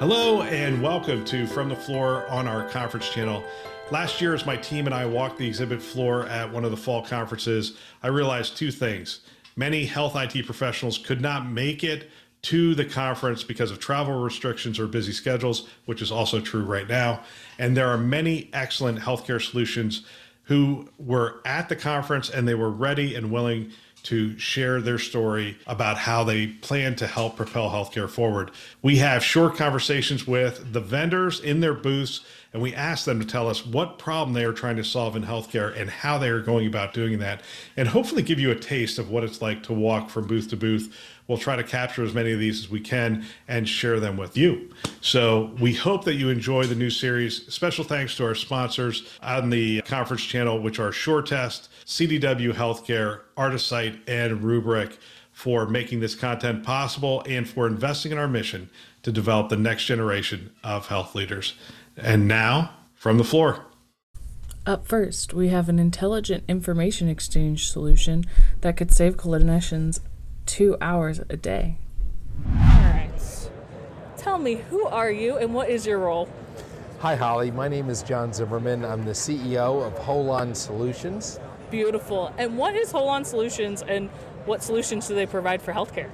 Hello and welcome to From the Floor on our conference channel. Last year, as my team and I walked the exhibit floor at one of the fall conferences, I realized two things. Many health IT professionals could not make it to the conference because of travel restrictions or busy schedules, which is also true right now. And there are many excellent healthcare solutions who were at the conference and they were ready and willing to share their story about how they plan to help propel healthcare forward. We have short conversations with the vendors in their booths, and we ask them to tell us what problem they are trying to solve in healthcare and how they are going about doing that, and hopefully give you a taste of what it's like to walk from booth to booth We'll try to capture as many of these as we can and share them with you. So we hope that you enjoy the new series. Special thanks to our sponsors on the conference channel, which are SureTest, CDW Healthcare, Artisight, and Rubrik for making this content possible and for investing in our mission to develop the next generation of health leaders. And now, from the floor. Up first, we have an intelligent information exchange solution that could save clinicians two hours a day. All right. Tell me, who are you and what is your role? Hi, Holly. My name is Jon Zimmerman. I'm the CEO of Holon Solutions. Beautiful. And what is Holon Solutions and what solutions do they provide for healthcare?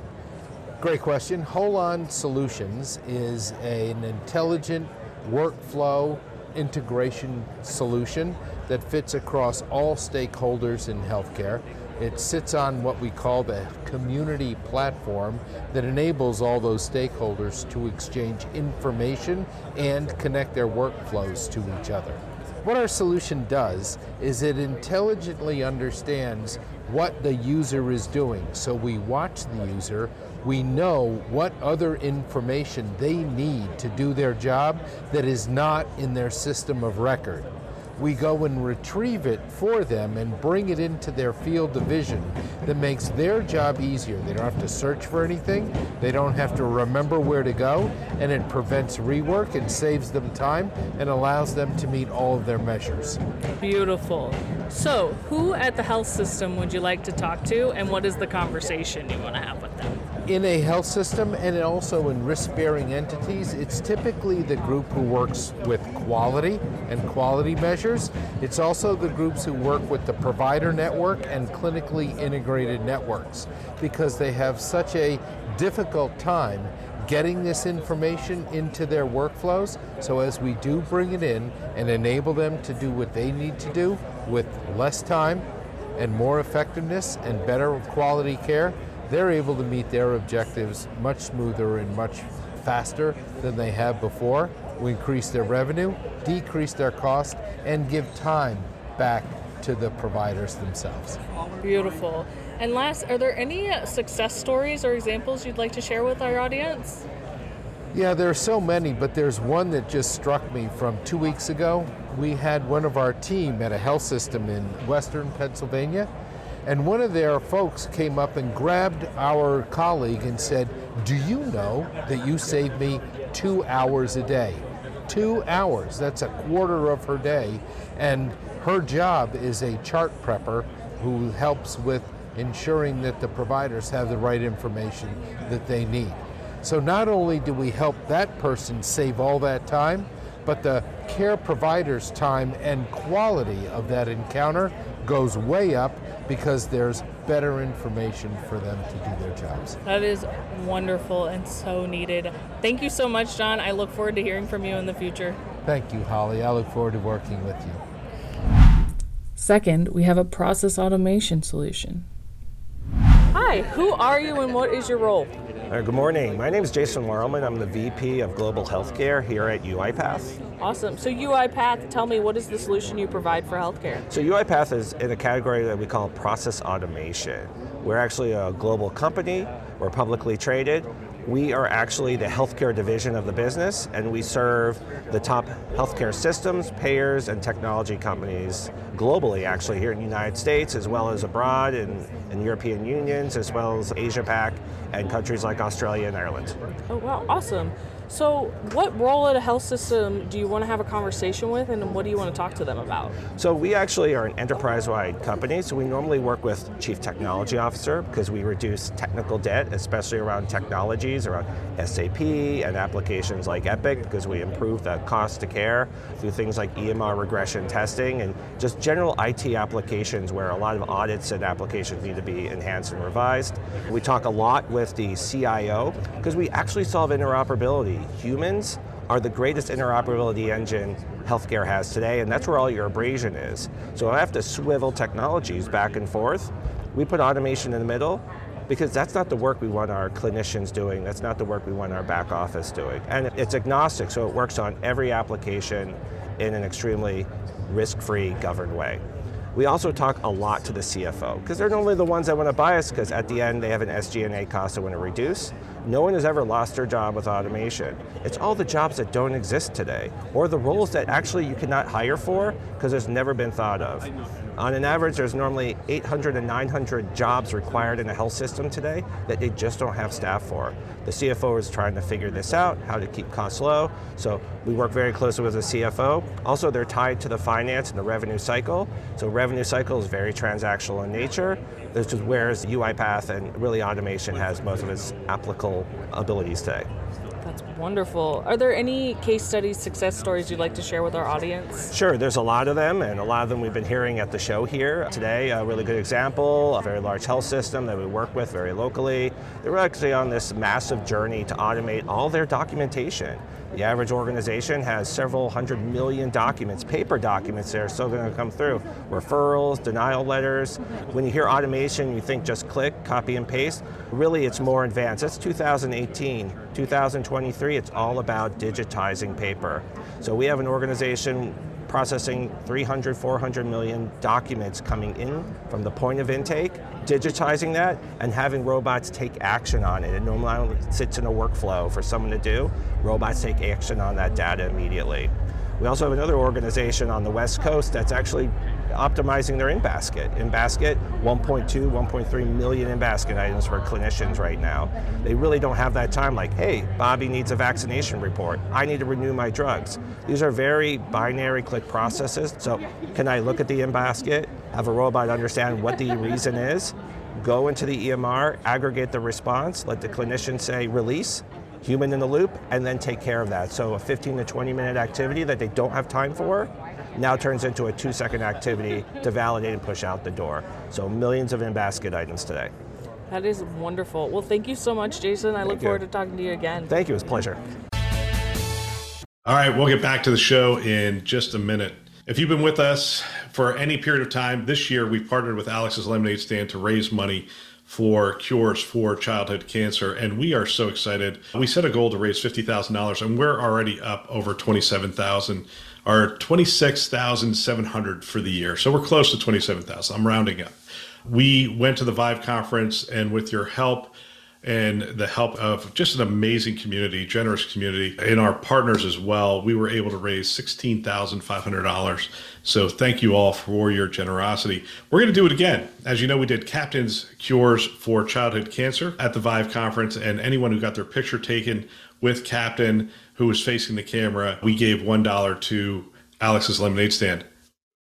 Great question. Holon Solutions is an intelligent workflow integration solution that fits across all stakeholders in healthcare. It sits on what we call the community platform that enables all those stakeholders to exchange information and connect their workflows to each other. What our solution does is it intelligently understands what the user is doing. So we watch the user, we know what other information they need to do their job that is not in their system of record we go and retrieve it for them and bring it into their field division that makes their job easier. They don't have to search for anything, they don't have to remember where to go, and it prevents rework and saves them time and allows them to meet all of their measures. Beautiful. So, who at the health system would you like to talk to, and what is the conversation you want to have with them? In a health system and also in risk bearing entities, it's typically the group who works with quality and quality measures. It's also the groups who work with the provider network and clinically integrated networks because they have such a difficult time getting this information into their workflows. So as we do bring it in and enable them to do what they need to do with less time and more effectiveness and better quality care, they're able to meet their objectives much smoother and much faster than they have before. We increase their revenue, decrease their cost, and give time back to the providers themselves. Beautiful. And last, are there any success stories or examples you'd like to share with our audience? Yeah, there are so many, but there's one that just struck me from two weeks ago. We had one of our team at a health system in western Pennsylvania and one of their folks came up and grabbed our colleague and said, Do you know that you save me two hours a day? Two hours, that's a quarter of her day. And her job is a chart prepper who helps with ensuring that the providers have the right information that they need. So not only do we help that person save all that time, but the care provider's time and quality of that encounter goes way up because there's better information for them to do their jobs. That is wonderful and so needed. Thank you so much, John. I look forward to hearing from you in the future. Thank you, Holly. I look forward to working with you. Second, we have a process automation solution. Hi, who are you and what is your role? Uh, good morning. My name is Jason Warrelmann. I'm the VP of Global Healthcare here at UiPath. Awesome. So UiPath, tell me what is the solution you provide for healthcare? So UiPath is in a category that we call process automation. We're actually a global company. We're publicly traded. We are actually the healthcare division of the business, and we serve the top healthcare systems, payers, and technology companies globally, actually, here in the United States, as well as abroad in, in European unions, as well as Asia Pac and countries like Australia and Ireland. Oh, wow, awesome. So, what role at a health system do you want to have a conversation with, and what do you want to talk to them about? So, we actually are an enterprise wide company. So, we normally work with Chief Technology Officer because we reduce technical debt, especially around technologies, around SAP and applications like Epic, because we improve the cost to care through things like EMR regression testing and just general IT applications where a lot of audits and applications need to be enhanced and revised. We talk a lot with the CIO because we actually solve interoperability Humans are the greatest interoperability engine healthcare has today, and that's where all your abrasion is. So I have to swivel technologies back and forth. We put automation in the middle because that's not the work we want our clinicians doing. That's not the work we want our back office doing. And it's agnostic, so it works on every application in an extremely risk-free, governed way. We also talk a lot to the CFO because they're normally the ones that want to buy us because at the end they have an SG&A cost they want to reduce. No one has ever lost their job with automation. It's all the jobs that don't exist today or the roles that actually you cannot hire for because it's never been thought of. On an average, there's normally 800 to 900 jobs required in a health system today that they just don't have staff for. The CFO is trying to figure this out, how to keep costs low. So we work very closely with the CFO. Also, they're tied to the finance and the revenue cycle. So revenue cycle is very transactional in nature. This is whereas UiPath and really automation has most of its applicable abilities today. That's wonderful. Are there any case studies, success stories you'd like to share with our audience? Sure, there's a lot of them, and a lot of them we've been hearing at the show here today. A really good example, a very large health system that we work with very locally. They were actually on this massive journey to automate all their documentation. The average organization has several hundred million documents, paper documents that are still going to come through. Referrals, denial letters. When you hear automation, you think just click, copy and paste. Really, it's more advanced. That's 2018. 2023, it's all about digitizing paper. So we have an organization processing 300, 400 million documents coming in from the point of intake, digitizing that, and having robots take action on it. It normally sits in a workflow for someone to do. Robots take action on that data immediately. We also have another organization on the West Coast that's actually optimizing their in-basket. In-basket, 1.2, 1.3 million in-basket items for clinicians right now. They really don't have that time like, hey, Bobby needs a vaccination report. I need to renew my drugs. These are very binary click processes. So can I look at the in-basket, have a robot understand what the reason is, go into the EMR, aggregate the response, let the clinician say release, human in the loop, and then take care of that. So a 15 to 20 minute activity that they don't have time for now turns into a two second activity to validate and push out the door. So millions of in basket items today. That is wonderful. Well, thank you so much, Jason. I thank look you. forward to talking to you again. Thank you. It's a pleasure. All right, we'll get back to the show in just a minute. If you've been with us for any period of time, this year we've partnered with Alex's Lemonade Stand to raise money for cures for childhood cancer, and we are so excited. We set a goal to raise $50,000, and we're already up over 27,000 are 26,700 for the year. So we're close to 27,000. I'm rounding up. We went to the Vive conference, and with your help and the help of just an amazing community, generous community, and our partners as well, we were able to raise $16,500. So thank you all for your generosity. We're going to do it again. As you know, we did Captain's Cures for Childhood Cancer at the Vive conference, and anyone who got their picture taken with Captain who was facing the camera, we gave $1 to Alex's Lemonade Stand.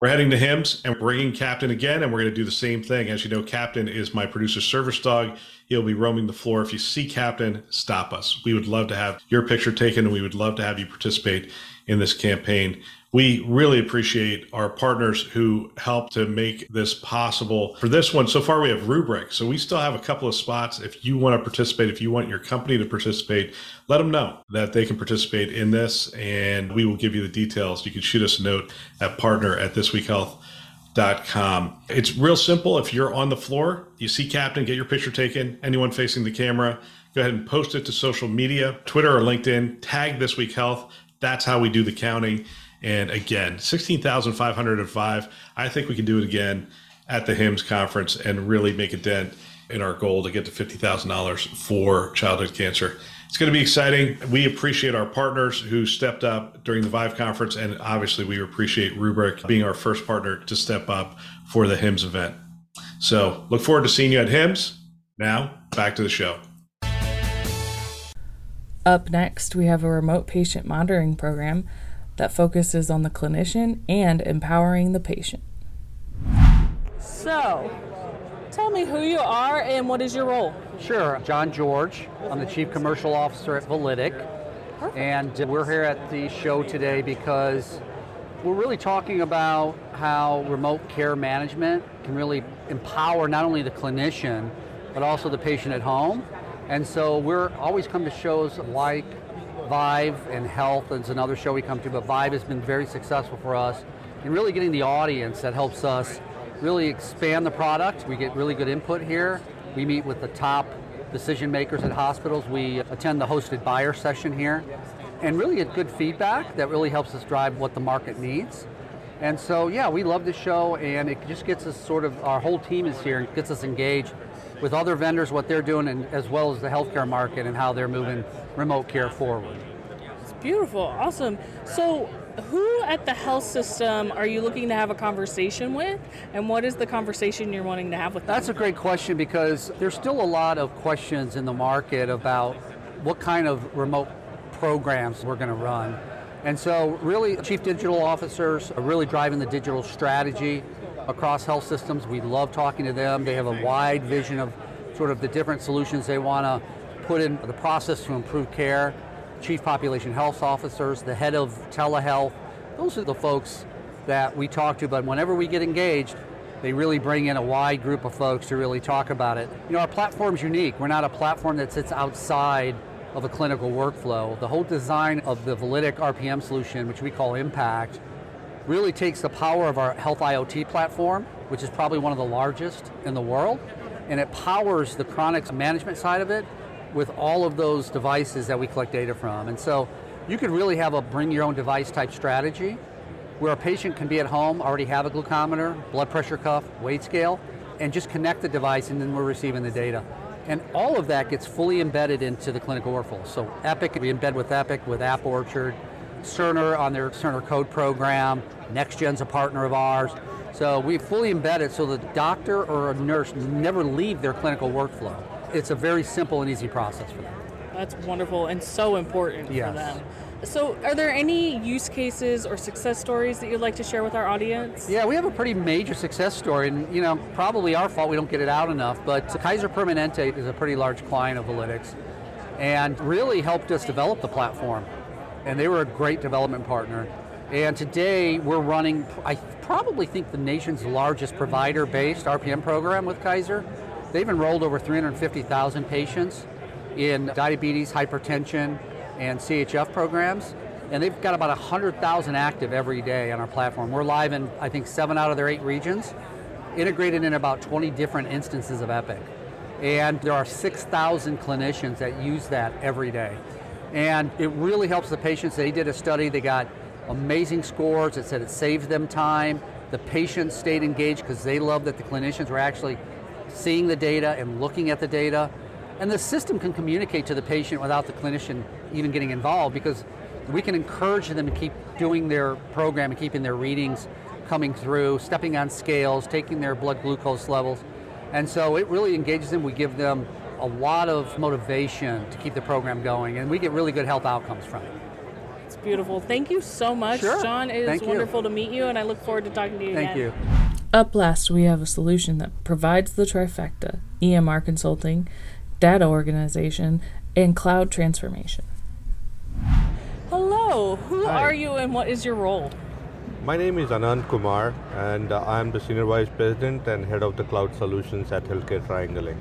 We're heading to HIMSS and bringing Captain again, and we're going to do the same thing. As you know, Captain is my producer service dog. He'll be roaming the floor. If you see Captain, stop us. We would love to have your picture taken, and we would love to have you participate in this campaign. We really appreciate our partners who help to make this possible. For this one, so far we have Rubrik. So we still have a couple of spots. If you want to participate, if you want your company to participate, let them know that they can participate in this, and we will give you the details. You can shoot us a note at partner at thisweekhealth.com. It's real simple. If you're on the floor, you see Captain, get your picture taken. Anyone facing the camera, go ahead and post it to social media, Twitter or LinkedIn, tag This Week Health. That's how we do the counting. And again, 16,505. I think we can do it again at the HIMSS conference and really make a dent in our goal to get to $50,000 for childhood cancer. It's going to be exciting. We appreciate our partners who stepped up during the Vive conference, and obviously, we appreciate Rubrik being our first partner to step up for the HIMSS event. So, look forward to seeing you at HIMSS. Now, back to the show. Up next, we have a remote patient monitoring program that focuses on the clinician and empowering the patient. So, tell me who you are and what is your role? Sure. John George. I'm the Chief Commercial Officer at Validic. And we're here at the show today because we're really talking about how remote care management can really empower not only the clinician, but also the patient at home. And so we're always come to shows like Vive and Health is another show we come to, but Vive has been very successful for us in really getting the audience that helps us really expand the product. We get really good input here. We meet with the top decision makers at hospitals. We attend the hosted buyer session here and really get good feedback that really helps us drive what the market needs. And so, yeah, we love the show and it just gets us sort of, our whole team is here and gets us engaged with other vendors, what they're doing, and as well as the healthcare market and how they're moving remote care forward. It's beautiful, awesome. So, who at the health system are you looking to have a conversation with, and what is the conversation you're wanting to have with them? That's a great question because there's still a lot of questions in the market about what kind of remote programs we're going to run. And so, really, chief digital officers are really driving the digital strategy across health systems. We love talking to them. They have a wide vision of sort of the different solutions they want to put in the process to improve care. Chief population health officers, the head of telehealth, those are the folks that we talk to, but whenever we get engaged, they really bring in a wide group of folks to really talk about it. You know, our platform's unique. We're not a platform that sits outside of a clinical workflow. The whole design of the Validic RPM solution, which we call Impact, really takes the power of our health IoT platform, which is probably one of the largest in the world, and it powers the chronic management side of it with all of those devices that we collect data from. And so you could really have a bring your own device type strategy where a patient can be at home, already have a glucometer, blood pressure cuff, weight scale, and just connect the device and then we're receiving the data. And all of that gets fully embedded into the clinical workflow. So Epic, we embed with Epic, with App Orchard, Cerner on their Cerner Code program, NextGen's a partner of ours. So we fully embed it so the doctor or a nurse never leave their clinical workflow. It's a very simple and easy process for them. That's wonderful and so important Yes. for them. So, are there any use cases or success stories that you'd like to share with our audience? Yeah, we have a pretty major success story, and you know, probably our fault we don't get it out enough. But Kaiser Permanente is a pretty large client of Validic's, and really helped us develop the platform. And they were a great development partner. And today we're running, I probably think the nation's largest provider-based RPM program with Kaiser. They've enrolled over 350,000 patients in diabetes, hypertension, and CHF programs. And they've got about 100,000 active every day on our platform. We're live in, I think, seven out of their eight regions, integrated in about 20 different instances of Epic. And there are 6,000 clinicians that use that every day. And it really helps the patients. They did a study, they got amazing scores. It said it saved them time. The patients stayed engaged because they loved that the clinicians were actually seeing the data and looking at the data. And the system can communicate to the patient without the clinician even getting involved because we can encourage them to keep doing their program and keeping their readings coming through, stepping on scales, taking their blood glucose levels. And so it really engages them. We give them a lot of motivation to keep the program going, and we get really good health outcomes from it. It's beautiful. Thank you so much, Sure. John. It is Thank you. wonderful to meet you, and I look forward to talking to you Thank again. you. Up last, we have a solution that provides the trifecta EMR consulting, data organization, and cloud transformation. Hello, who Hi. are you and what is your role? My name is Anand Kumar, and uh, I'm the Senior Vice President and Head of the Cloud Solutions at Healthcare Triangle Inc.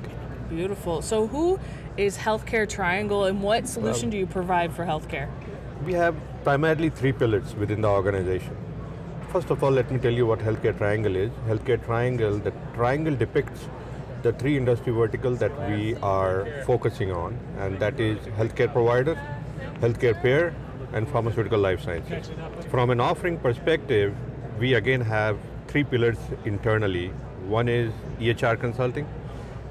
Beautiful. So, who is Healthcare Triangle and what solution do you provide for healthcare? We have primarily three pillars within the organization. First of all, let me tell you what Healthcare Triangle is. Healthcare Triangle, the triangle depicts the three industry verticals that we are focusing on, and that is healthcare provider, healthcare payer, and pharmaceutical life sciences. From an offering perspective, we again have three pillars internally. One is EHR consulting,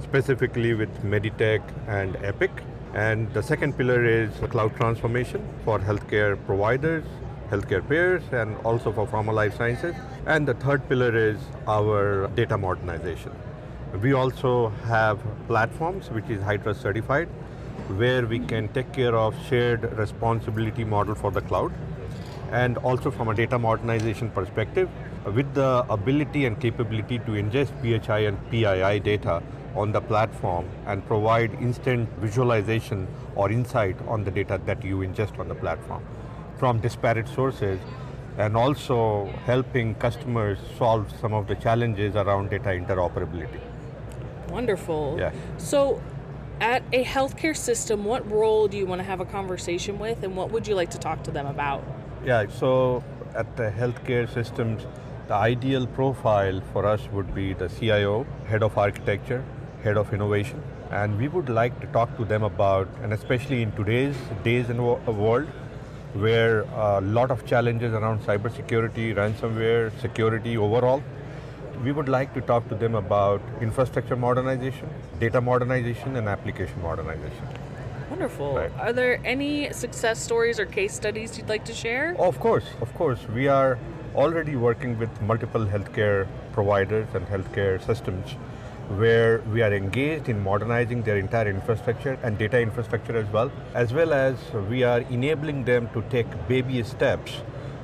specifically with Meditech and Epic. And the second pillar is cloud transformation for healthcare providers, healthcare payers, and also for pharma life sciences. And the third pillar is our data modernization. We also have platforms which is HITRUST certified, where we can take care of shared responsibility model for the cloud. And also from a data modernization perspective, with the ability and capability to ingest PHI and PII data on the platform and provide instant visualization or insight on the data that you ingest on the platform from disparate sources and also helping customers solve some of the challenges around data interoperability. Wonderful. Yeah. So, at a healthcare system, what role do you want to have a conversation with, and what would you like to talk to them about? Yeah, so at the healthcare systems, the ideal profile for us would be the CIO, head of architecture, head of innovation, and we would like to talk to them about, and especially in today's days and wo- uh, world, where a lot of challenges around cybersecurity, ransomware, security overall, we would like to talk to them about infrastructure modernization, data modernization, and application modernization. Wonderful. Right. Are there any success stories or case studies you'd like to share? Of course, of course. We are already working with multiple healthcare providers and healthcare systems where we are engaged in modernizing their entire infrastructure and data infrastructure as well, as well as we are enabling them to take baby steps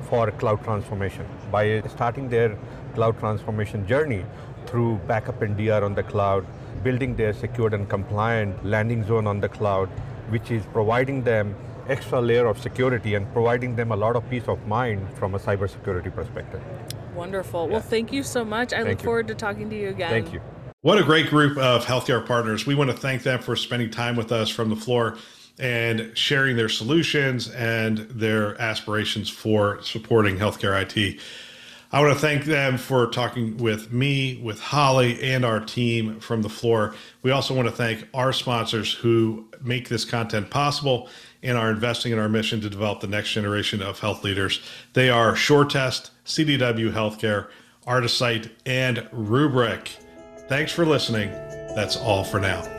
for cloud transformation by starting their cloud transformation journey through backup and DR on the cloud, building their secured and compliant landing zone on the cloud, which is providing them extra layer of security and providing them a lot of peace of mind from a cybersecurity perspective. Wonderful. Well, thank you so much. I look you. forward to talking to you again. Thank you. What a great group of healthcare partners. We want to thank them for spending time with us from the floor and sharing their solutions and their aspirations for supporting healthcare IT. I want to thank them for talking with me, with Holly, and our team from the floor. We also want to thank our sponsors who make this content possible and are investing in our mission to develop the next generation of health leaders. They are SureTest, CDW Healthcare, Artisight, and Rubrik. Thanks for listening. That's all for now.